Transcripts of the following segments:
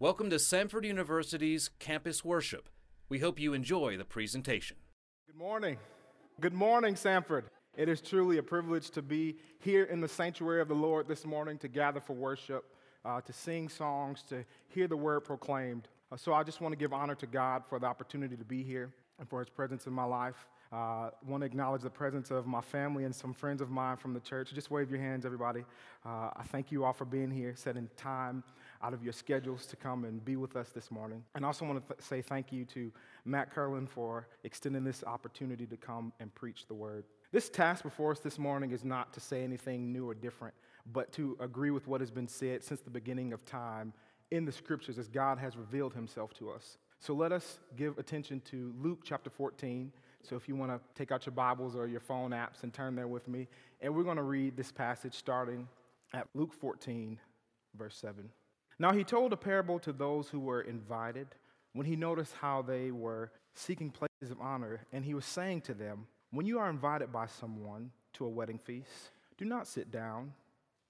Welcome to Samford University's Campus Worship. We hope you enjoy the presentation. Good morning. Good morning, Samford. It is truly a privilege to be here in the sanctuary of the Lord this morning to gather for worship, uh, to sing songs, to hear the word proclaimed. Uh, so I just want to give honor to God for the opportunity to be here and for his presence in my life. Uh, want to acknowledge the presence of my family and some friends of mine from the church. Just wave your hands, everybody. Uh, I thank you all for being here, setting time out of your schedules to come and be with us this morning. And I also want to th- say thank you to Matt Curlin for extending this opportunity to come and preach the word. This task before us this morning is not to say anything new or different, but to agree with what has been said since the beginning of time in the scriptures as God has revealed himself to us. So let us give attention to Luke chapter 14. So if you want to take out your Bibles or your phone apps and turn there with me, and we're going to read this passage starting at Luke 14, verse 7. Now he told a parable to those who were invited when he noticed how they were seeking places of honor, and he was saying to them, When you are invited by someone to a wedding feast, do not sit down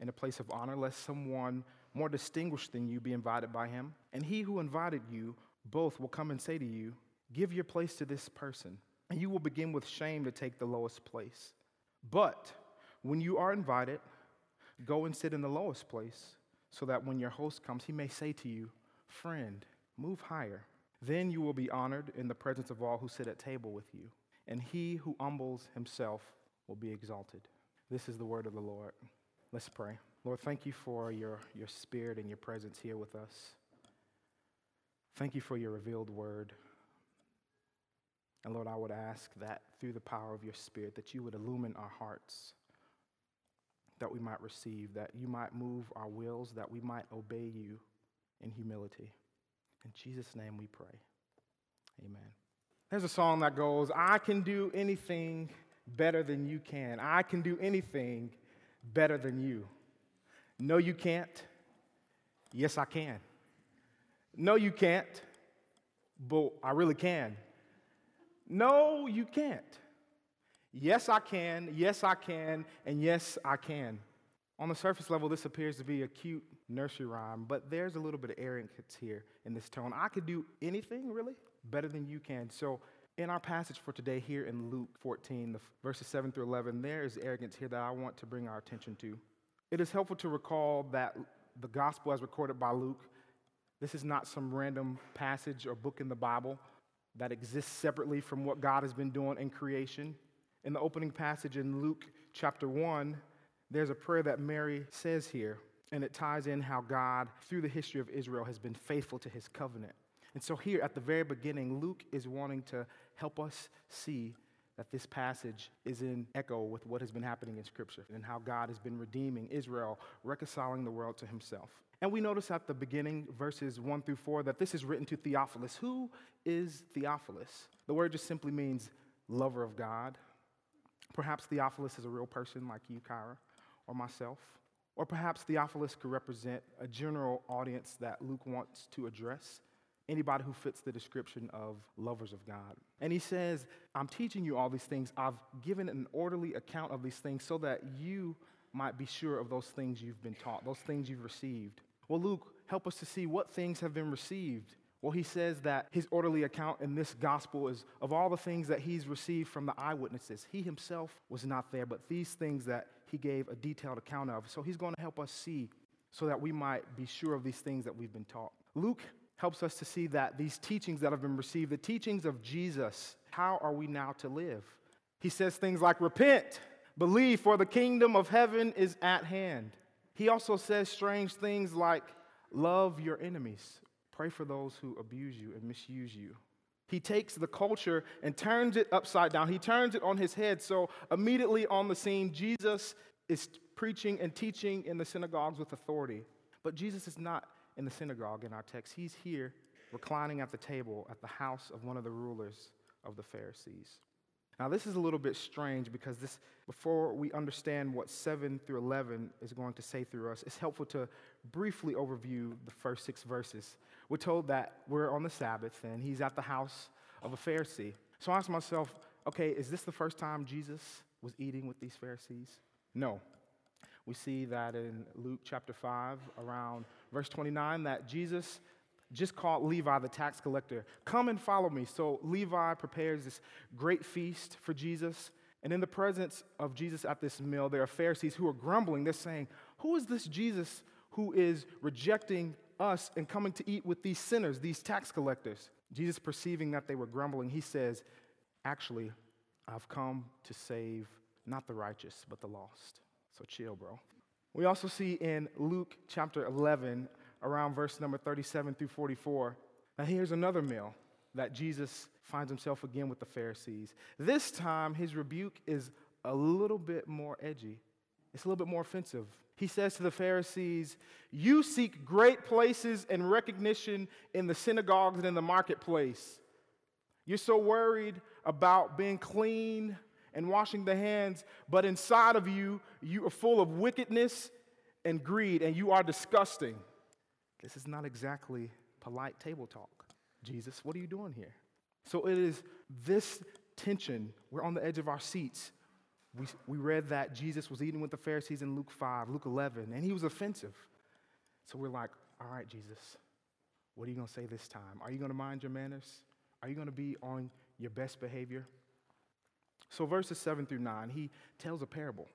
in a place of honor, lest someone more distinguished than you be invited by him. And he who invited you both will come and say to you, Give your place to this person, and you will begin with shame to take the lowest place. But when you are invited, go and sit in the lowest place so that when your host comes, he may say to you, Friend, move higher. Then you will be honored in the presence of all who sit at table with you, and he who humbles himself will be exalted. This is the word of the Lord. Let's pray. Lord, thank you for your, your spirit and your presence here with us. Thank you for your revealed word. And Lord, I would ask that through the power of your spirit that you would illumine our hearts that we might receive, that you might move our wills, that we might obey you in humility. In Jesus' name we pray. Amen. There's a song that goes, I can do anything better than you can. I can do anything better than you. No, you can't. Yes, I can. No, you can't. But I really can. No, you can't. Yes, I can. Yes, I can. And yes, I can. On the surface level, this appears to be a cute nursery rhyme, but there's a little bit of arrogance here in this tone. I could do anything, really, better than you can. So, in our passage for today, here in Luke 14, the verses 7 through 11, there is arrogance here that I want to bring our attention to. It is helpful to recall that the gospel, as recorded by Luke, this is not some random passage or book in the Bible that exists separately from what God has been doing in creation. In the opening passage in Luke chapter 1, there's a prayer that Mary says here, and it ties in how God, through the history of Israel, has been faithful to his covenant. And so, here at the very beginning, Luke is wanting to help us see that this passage is in echo with what has been happening in Scripture and how God has been redeeming Israel, reconciling the world to himself. And we notice at the beginning, verses 1 through 4, that this is written to Theophilus. Who is Theophilus? The word just simply means lover of God. Perhaps Theophilus is a real person like you, Kyra, or myself. Or perhaps Theophilus could represent a general audience that Luke wants to address anybody who fits the description of lovers of God. And he says, I'm teaching you all these things. I've given an orderly account of these things so that you might be sure of those things you've been taught, those things you've received. Well, Luke, help us to see what things have been received. Well, he says that his orderly account in this gospel is of all the things that he's received from the eyewitnesses. He himself was not there, but these things that he gave a detailed account of. So he's going to help us see so that we might be sure of these things that we've been taught. Luke helps us to see that these teachings that have been received, the teachings of Jesus, how are we now to live? He says things like, Repent, believe, for the kingdom of heaven is at hand. He also says strange things like, Love your enemies, pray for those who abuse you and misuse you. He takes the culture and turns it upside down. He turns it on his head. So, immediately on the scene, Jesus is preaching and teaching in the synagogues with authority. But Jesus is not in the synagogue in our text. He's here reclining at the table at the house of one of the rulers of the Pharisees. Now, this is a little bit strange because this, before we understand what 7 through 11 is going to say through us, it's helpful to briefly overview the first six verses. We're told that we're on the Sabbath and he's at the house of a Pharisee. So I ask myself, okay, is this the first time Jesus was eating with these Pharisees? No. We see that in Luke chapter 5, around verse 29, that Jesus just called Levi the tax collector. Come and follow me. So Levi prepares this great feast for Jesus. And in the presence of Jesus at this meal, there are Pharisees who are grumbling. They're saying, Who is this Jesus who is rejecting us and coming to eat with these sinners, these tax collectors? Jesus, perceiving that they were grumbling, he says, Actually, I've come to save not the righteous, but the lost. So chill, bro. We also see in Luke chapter 11, around verse number 37 through 44, now here's another meal that Jesus finds himself again with the Pharisees. This time, his rebuke is a little bit more edgy, it's a little bit more offensive. He says to the Pharisees, You seek great places and recognition in the synagogues and in the marketplace. You're so worried about being clean and washing the hands, but inside of you, you are full of wickedness and greed, and you are disgusting. This is not exactly polite table talk. Jesus, what are you doing here? So it is this tension. We're on the edge of our seats. We, we read that Jesus was eating with the Pharisees in Luke 5, Luke 11, and he was offensive. So we're like, all right, Jesus, what are you going to say this time? Are you going to mind your manners? Are you going to be on your best behavior? So, verses 7 through 9, he tells a parable.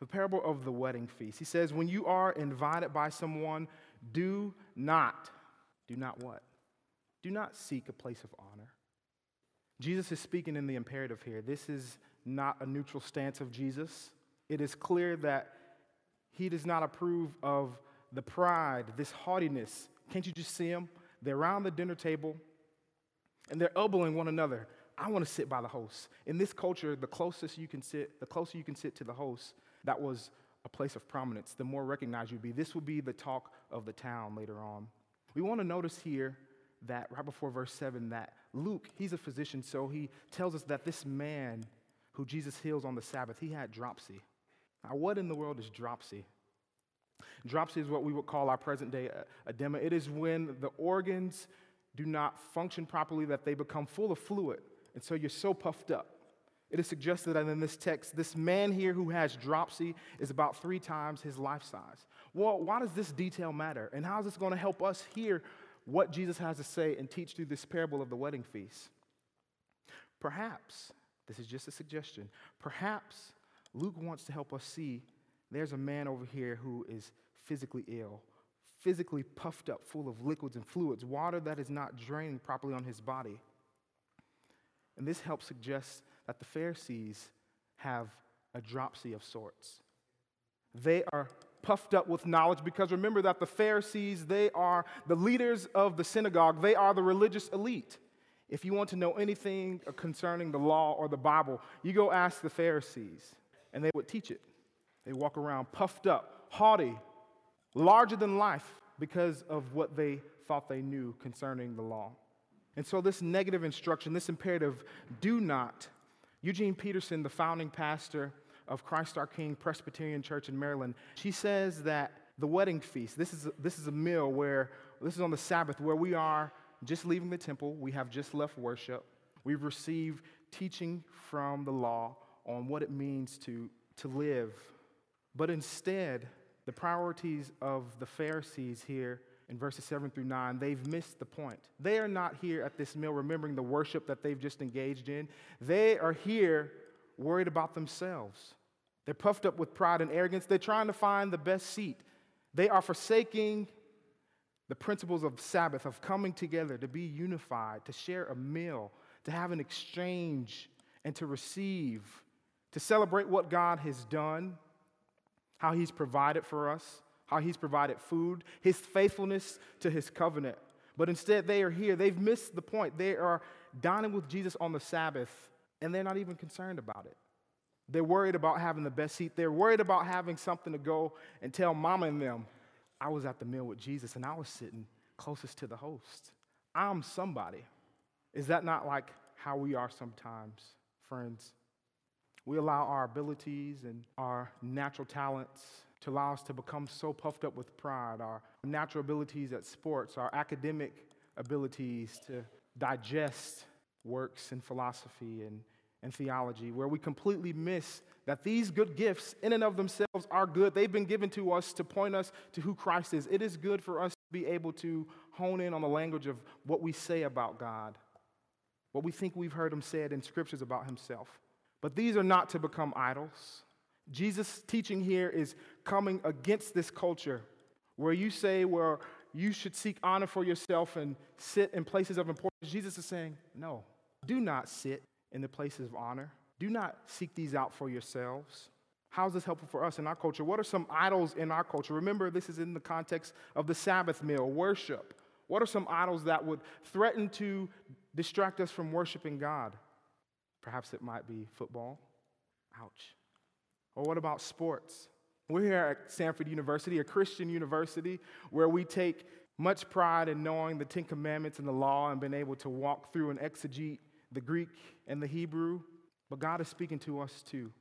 The parable of the wedding feast. He says, When you are invited by someone, do not, do not what? Do not seek a place of honor. Jesus is speaking in the imperative here. This is not a neutral stance of Jesus. It is clear that he does not approve of the pride, this haughtiness. Can't you just see them? They're around the dinner table and they're elbowing one another. I want to sit by the host. In this culture, the closest you can sit, the closer you can sit to the host, that was a place of prominence, the more recognized you'd be. This would be the talk of the town later on. We want to notice here that right before verse 7 that Luke, he's a physician, so he tells us that this man who Jesus heals on the Sabbath, he had dropsy. Now, what in the world is dropsy? Dropsy is what we would call our present day uh, edema. It is when the organs do not function properly, that they become full of fluid. And so you're so puffed up. It is suggested that in this text, this man here who has dropsy is about three times his life size. Well, why does this detail matter? And how is this going to help us hear what Jesus has to say and teach through this parable of the wedding feast? Perhaps, this is just a suggestion, perhaps Luke wants to help us see there's a man over here who is physically ill, physically puffed up, full of liquids and fluids, water that is not draining properly on his body. And this helps suggest that the Pharisees have a dropsy of sorts. They are puffed up with knowledge because remember that the Pharisees, they are the leaders of the synagogue, they are the religious elite. If you want to know anything concerning the law or the Bible, you go ask the Pharisees, and they would teach it. They walk around puffed up, haughty, larger than life because of what they thought they knew concerning the law. And so, this negative instruction, this imperative, do not. Eugene Peterson, the founding pastor of Christ our King Presbyterian Church in Maryland, she says that the wedding feast, this is, this is a meal where, this is on the Sabbath, where we are just leaving the temple, we have just left worship, we've received teaching from the law on what it means to, to live. But instead, the priorities of the Pharisees here in verses 7 through 9, they've missed the point. They are not here at this meal remembering the worship that they've just engaged in. They are here worried about themselves. They're puffed up with pride and arrogance. They're trying to find the best seat. They are forsaking the principles of Sabbath, of coming together, to be unified, to share a meal, to have an exchange, and to receive, to celebrate what God has done, how He's provided for us how he's provided food, his faithfulness to his covenant. But instead, they are here. They've missed the point. They are dining with Jesus on the Sabbath, and they're not even concerned about it. They're worried about having the best seat. They're worried about having something to go and tell mama and them, I was at the meal with Jesus and I was sitting closest to the host. I'm somebody. Is that not like how we are sometimes, friends? We allow our abilities and our natural talents to allow us to become so puffed up with pride, our natural abilities at sports, our academic abilities to digest works and philosophy and, and theology, where we completely miss that these good gifts, in and of themselves, are good. They've been given to us to point us to who Christ is. It is good for us to Be able to hone in on the language of what we say about God, what we think we've heard him said in scriptures about himself. But these are not to become idols. Jesus' teaching here is coming against this culture where you say, where you should seek honor for yourself and sit in places of importance. Jesus is saying, no, do not sit in the places of honor. Do not seek these out for yourselves. How is this helpful for us in our culture? What are some idols in our culture? Remember, this is in the context of the Sabbath meal, worship. What are some idols that would threaten to distract us from worshiping God? Perhaps it might be football. Ouch. Or what about sports? We're here at Samford University, a Christian university, where we take much pride in knowing the Ten Commandments and the law and being able to walk through and exegete the Greek and the Hebrew. But God is speaking to us too.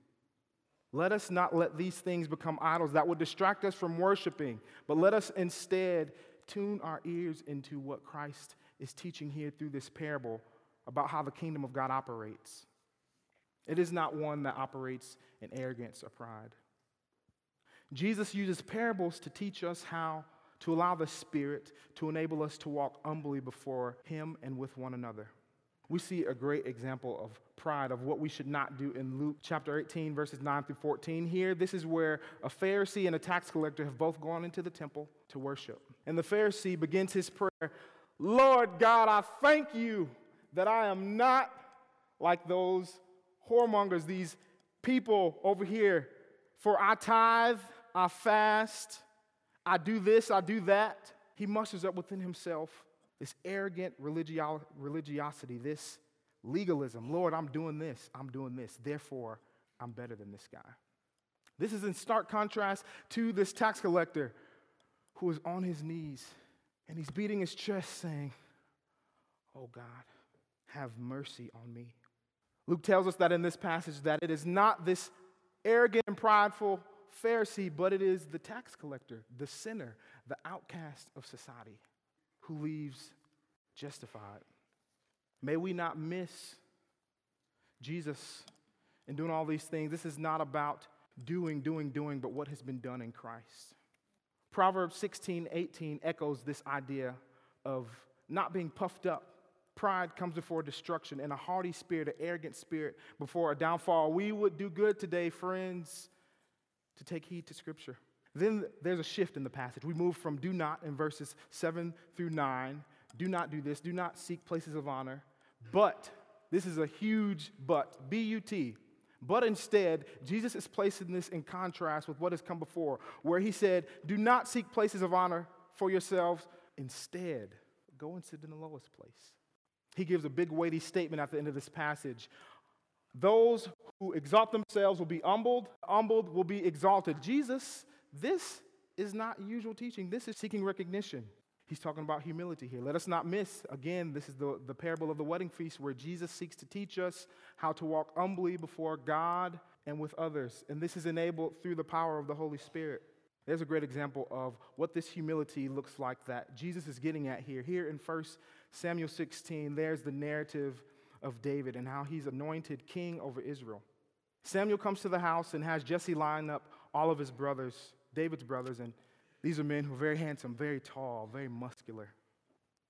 Let us not let these things become idols that would distract us from worshiping, but let us instead tune our ears into what Christ is teaching here through this parable about how the kingdom of God operates. It is not one that operates in arrogance or pride. Jesus uses parables to teach us how to allow the Spirit to enable us to walk humbly before Him and with one another. We see a great example of pride, of what we should not do in Luke chapter 18, verses 9 through 14. Here, this is where a Pharisee and a tax collector have both gone into the temple to worship. And the Pharisee begins his prayer Lord God, I thank you that I am not like those whoremongers, these people over here, for I tithe, I fast, I do this, I do that. He musters up within himself this arrogant religio- religiosity, this legalism. Lord, I'm doing this, I'm doing this, therefore I'm better than this guy. This is in stark contrast to this tax collector who is on his knees and he's beating his chest saying, Oh God, have mercy on me. Luke tells us that in this passage that it is not this arrogant and prideful Pharisee, but it is the tax collector, the sinner, the outcast of society who leaves justified. May we not miss Jesus in doing all these things. This is not about doing, doing, doing, but what has been done in Christ. Proverbs 16, 18 echoes this idea of not being puffed up Pride comes before destruction, and a haughty spirit, an arrogant spirit, before a downfall. We would do good today, friends, to take heed to Scripture. Then there's a shift in the passage. We move from do not in verses 7 through 9. Do not do this. Do not seek places of honor. But, this is a huge but, B U T. But instead, Jesus is placing this in contrast with what has come before, where he said, Do not seek places of honor for yourselves. Instead, go and sit in the lowest place he gives a big weighty statement at the end of this passage. Those who exalt themselves will be humbled, humbled will be exalted. Jesus, this is not usual teaching. This is seeking recognition. He's talking about humility here. Let us not miss, again, this is the, the parable of the wedding feast where Jesus seeks to teach us how to walk humbly before God and with others. And this is enabled through the power of the Holy Spirit. There's a great example of what this humility looks like that Jesus is getting at here. Here in 1 Samuel 16, there's the narrative of David and how he's anointed king over Israel. Samuel comes to the house and has Jesse line up all of his brothers, David's brothers, and these are men who are very handsome, very tall, very muscular.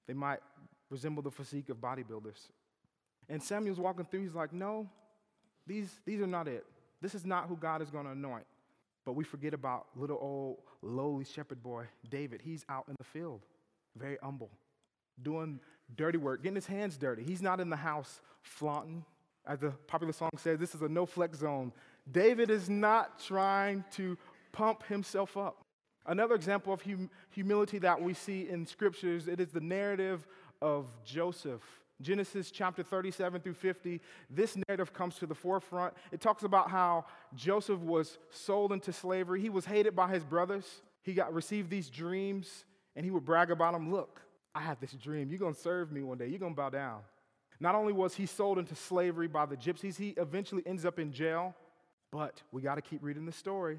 They might resemble the physique of bodybuilders. And Samuel's walking through, he's like, No, these, these are not it. This is not who God is going to anoint. But we forget about little old lowly shepherd boy, David. He's out in the field, very humble, doing dirty work, getting his hands dirty. He's not in the house flaunting. As the popular song says, this is a no flex zone. David is not trying to pump himself up. Another example of hum- humility that we see in scriptures, it is the narrative of Joseph. Genesis chapter 37 through 50, this narrative comes to the forefront. It talks about how Joseph was sold into slavery. He was hated by his brothers. He got received these dreams, and he would brag about them. Look, I had this dream. You're going to serve me one day. You're going to bow down. Not only was he sold into slavery by the gypsies, he eventually ends up in jail. But we got to keep reading the story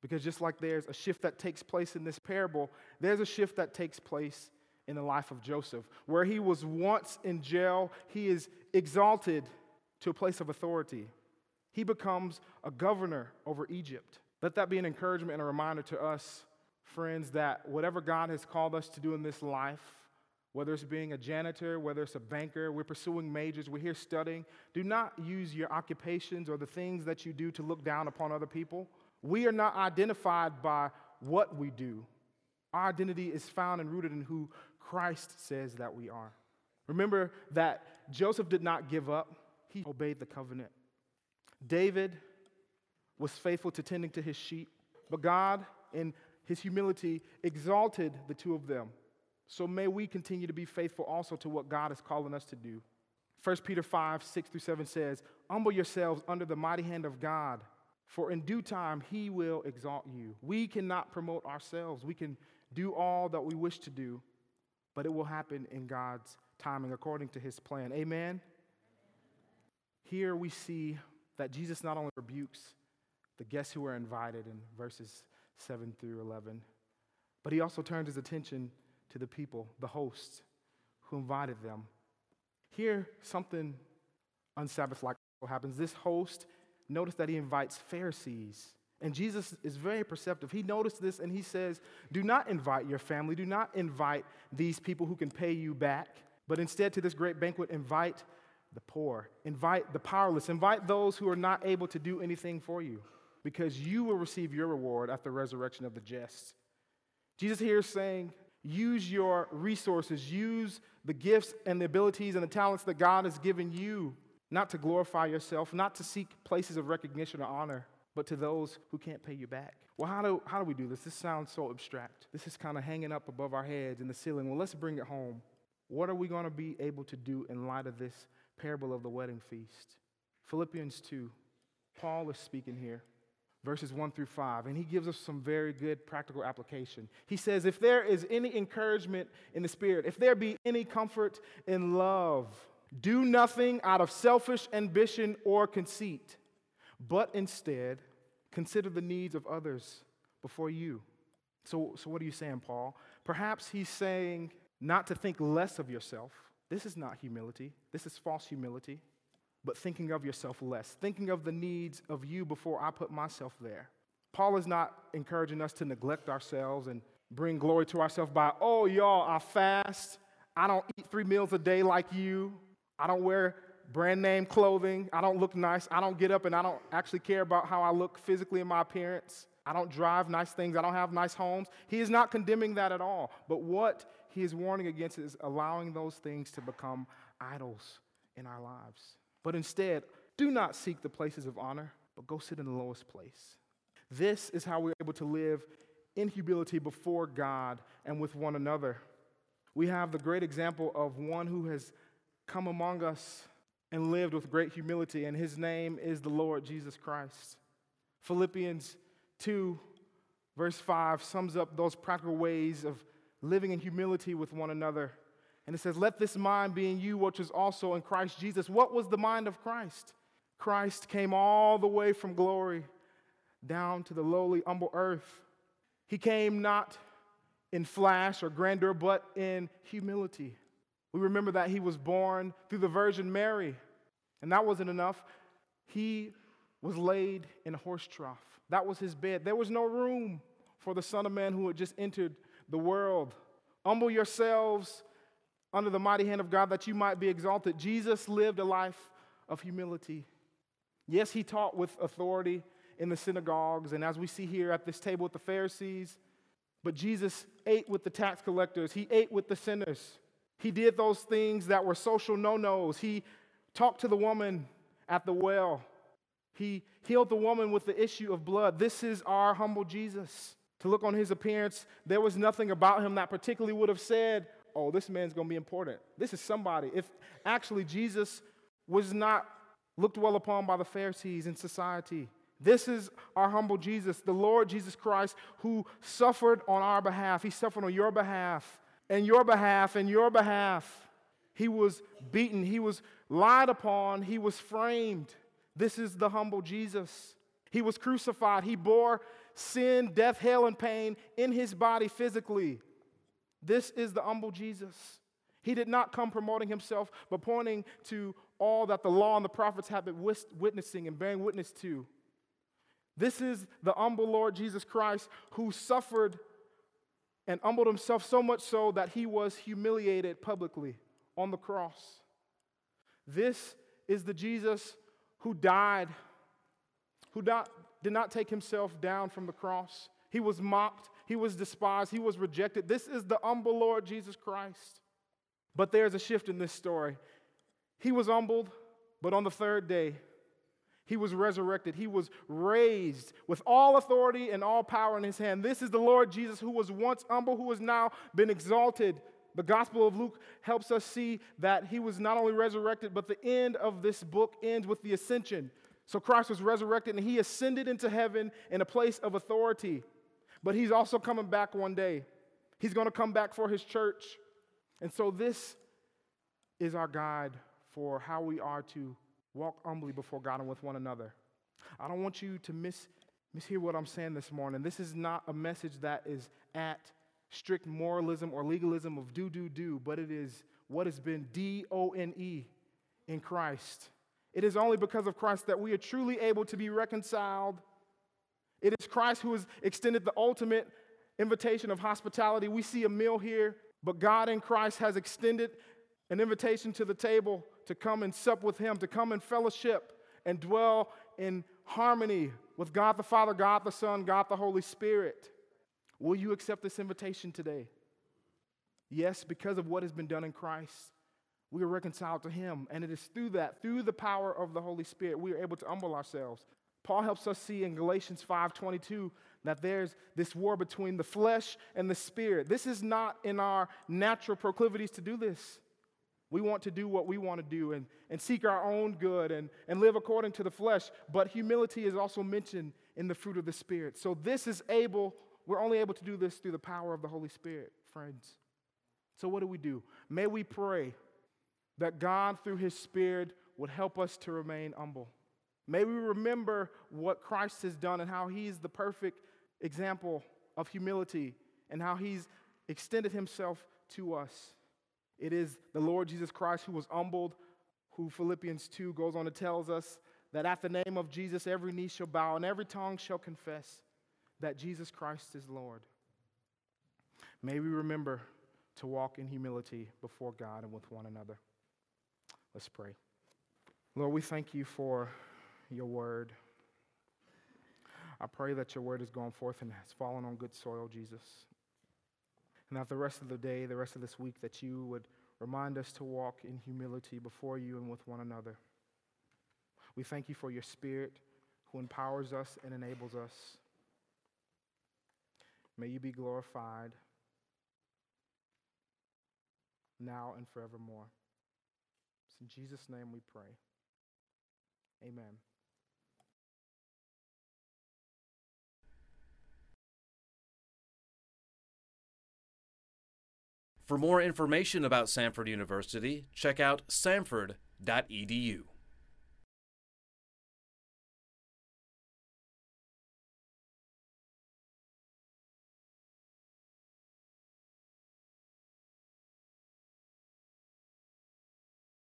because just like there's a shift that takes place in this parable, there's a shift that takes place in the life of Joseph. Where he was once in jail, he is exalted to a place of authority. He becomes a governor over Egypt. Let that be an encouragement and a reminder to us friends, that whatever God has called us to do in this life, whether it's being a janitor, whether it's a banker, we're pursuing majors, we're here studying, do not use your occupations or the things that you do to look down upon other people. We are not identified by what we do. Our identity is found and rooted in who Christ says that we are. Remember that Joseph did not give up, he obeyed the covenant. David was faithful to tending to his sheep, but God, in his humility, exalted the two of them. So may we continue to be faithful also to what God is calling us to do. 1 Peter 5, 6 through 7 says, Humble yourselves under the mighty hand of God, for in due time he will exalt you. We cannot promote ourselves. We can do all that we wish to do, but it will happen in God's timing according to his plan. Amen? Here we see that Jesus not only rebukes the guests who were invited in verses 7 through 11, but he also turns his attention to the people, the hosts who invited them. Here, something unsabbath like happens. This host, notice that he invites Pharisees. And Jesus is very perceptive. He noticed this and he says, Do not invite your family. Do not invite these people who can pay you back. But instead, to this great banquet, invite the poor, invite the powerless, invite those who are not able to do anything for you, because you will receive your reward at the resurrection of the just. Jesus here is saying, use your resources, use the gifts and the abilities and the talents that God has given you, not to glorify yourself, not to seek places of recognition or honor, but to those who can't pay you back. Well, how do, how do we do this? This sounds so abstract. This is kind of hanging up above our heads in the ceiling. Well, let's bring it home. What are we going to be able to do in light of this parable of the wedding feast? Philippians 2, Paul is speaking here, verses 1 through 5, and he gives us some very good practical application. He says, If there is any encouragement in the Spirit, if there be any comfort in love, do nothing out of selfish ambition or conceit, but instead consider the needs of others before you. So, so what are you saying, Paul? Perhaps he's saying, not to think less of yourself. This is not humility, this is false humility, but thinking of yourself less, thinking of the needs of you before I put myself there. Paul is not encouraging us to neglect ourselves and bring glory to ourselves by, oh, y'all, I fast. I don't eat three meals a day like you. I don't wear brand name clothing. I don't look nice. I don't get up and I don't actually care about how I look physically in my appearance. I don't drive nice things. I don't have nice homes. He is not condemning that at all. But what he is warning against is allowing those things to become idols in our lives. But instead, do not seek the places of honor, but go sit in the lowest place. This is how we're able to live in humility before God and with one another. We have the great example of one who has come among us and lived with great humility, and his name is the Lord Jesus Christ. Philippians 2, verse 5, sums up those practical ways of living in humility with one another. And it says, Let this mind be in you, which is also in Christ Jesus. What was the mind of Christ? Christ came all the way from glory down to the lowly, humble earth. He came not in flash or grandeur, but in humility. We remember that he was born through the Virgin Mary. And that wasn't enough. He was laid in a horse trough. That was his bed. There was no room for the Son of Man who had just entered the world. Humble yourselves under the mighty hand of God that you might be exalted. Jesus lived a life of humility. Yes, he taught with authority in the synagogues, and as we see here at this table with the Pharisees, but Jesus ate with the tax collectors, he ate with the sinners. He did those things that were social no nos. He talked to the woman at the well, he healed the woman with the issue of blood. This is our humble Jesus to look on his appearance, there was nothing about him that particularly would have said, Oh, this man's going to be important. This is somebody. If actually Jesus was not looked well upon by the Pharisees in society, this is our humble Jesus, the Lord Jesus Christ, who suffered on our behalf. He suffered on your behalf, and your behalf, and your behalf. He was beaten, he was lied upon, he was framed. This is the humble Jesus. He was crucified, he bore sin, death, hell, and pain in his body physically. This is the humble Jesus. He did not come promoting himself, but pointing to all that the law and the prophets have been witnessing and bearing witness to. This is the humble Lord Jesus Christ who suffered and humbled himself so much so that he was humiliated publicly on the cross. This is the Jesus who died, who not, did not take himself down from the cross. He was mocked, he was despised, he was rejected. This is the humble Lord Jesus Christ. But there's a shift in this story. He was humbled, but on the third day, he was resurrected. He was raised with all authority and all power in his hand. This is the Lord Jesus who was once humble, who has now been exalted. The Gospel of Luke helps us see that he was not only resurrected, but the end of this book ends with the ascension. So Christ was resurrected and he ascended into heaven in a place of authority. But he's also coming back one day. He's going to come back for his church. And so this is our guide for how we are to walk humbly before God and with one another. I don't want you to miss, mishear what I'm saying this morning. This is not a message that is at strict moralism or legalism of do, do, do, but it is what has been D O N E in Christ. It is only because of Christ that we are truly able to be reconciled. It is Christ who has extended the ultimate invitation of hospitality. We see a meal here, but God in Christ has extended an invitation to the table to come and sup with Him, to come in fellowship and dwell in harmony with God the Father, God the Son, God the Holy Spirit. Will you accept this invitation today? Yes, because of what has been done in Christ, we are reconciled to Him. And it is through that, through the power of the Holy Spirit, we are able to humble ourselves. Paul helps us see in Galatians 5:22 that there's this war between the flesh and the spirit. This is not in our natural proclivities to do this. We want to do what we want to do and, and seek our own good and, and live according to the flesh. But humility is also mentioned in the fruit of the Spirit. So this is able, we're only able to do this through the power of the Holy Spirit, friends. So what do we do? May we pray that God, through His Spirit, would help us to remain humble. May we remember what Christ has done and how He's the perfect example of humility and how He's extended Himself to us. It is the Lord Jesus Christ who was humbled, who Philippians 2 goes on to tells us that at the name of Jesus every knee shall bow and every tongue shall confess that Jesus Christ is Lord. May we remember to walk in humility before God and with one another. Let's pray. Lord, we thank you for your word. I pray that your word has gone forth and has fallen on good soil, Jesus. And that the rest of the day, the rest of this week, that you would remind us to walk in humility before you and with one another. We thank you for your Spirit who empowers us and enables us. May you be glorified now and forevermore. It's in Jesus' name we pray. Amen. For more information about Samford University, check out samford.edu.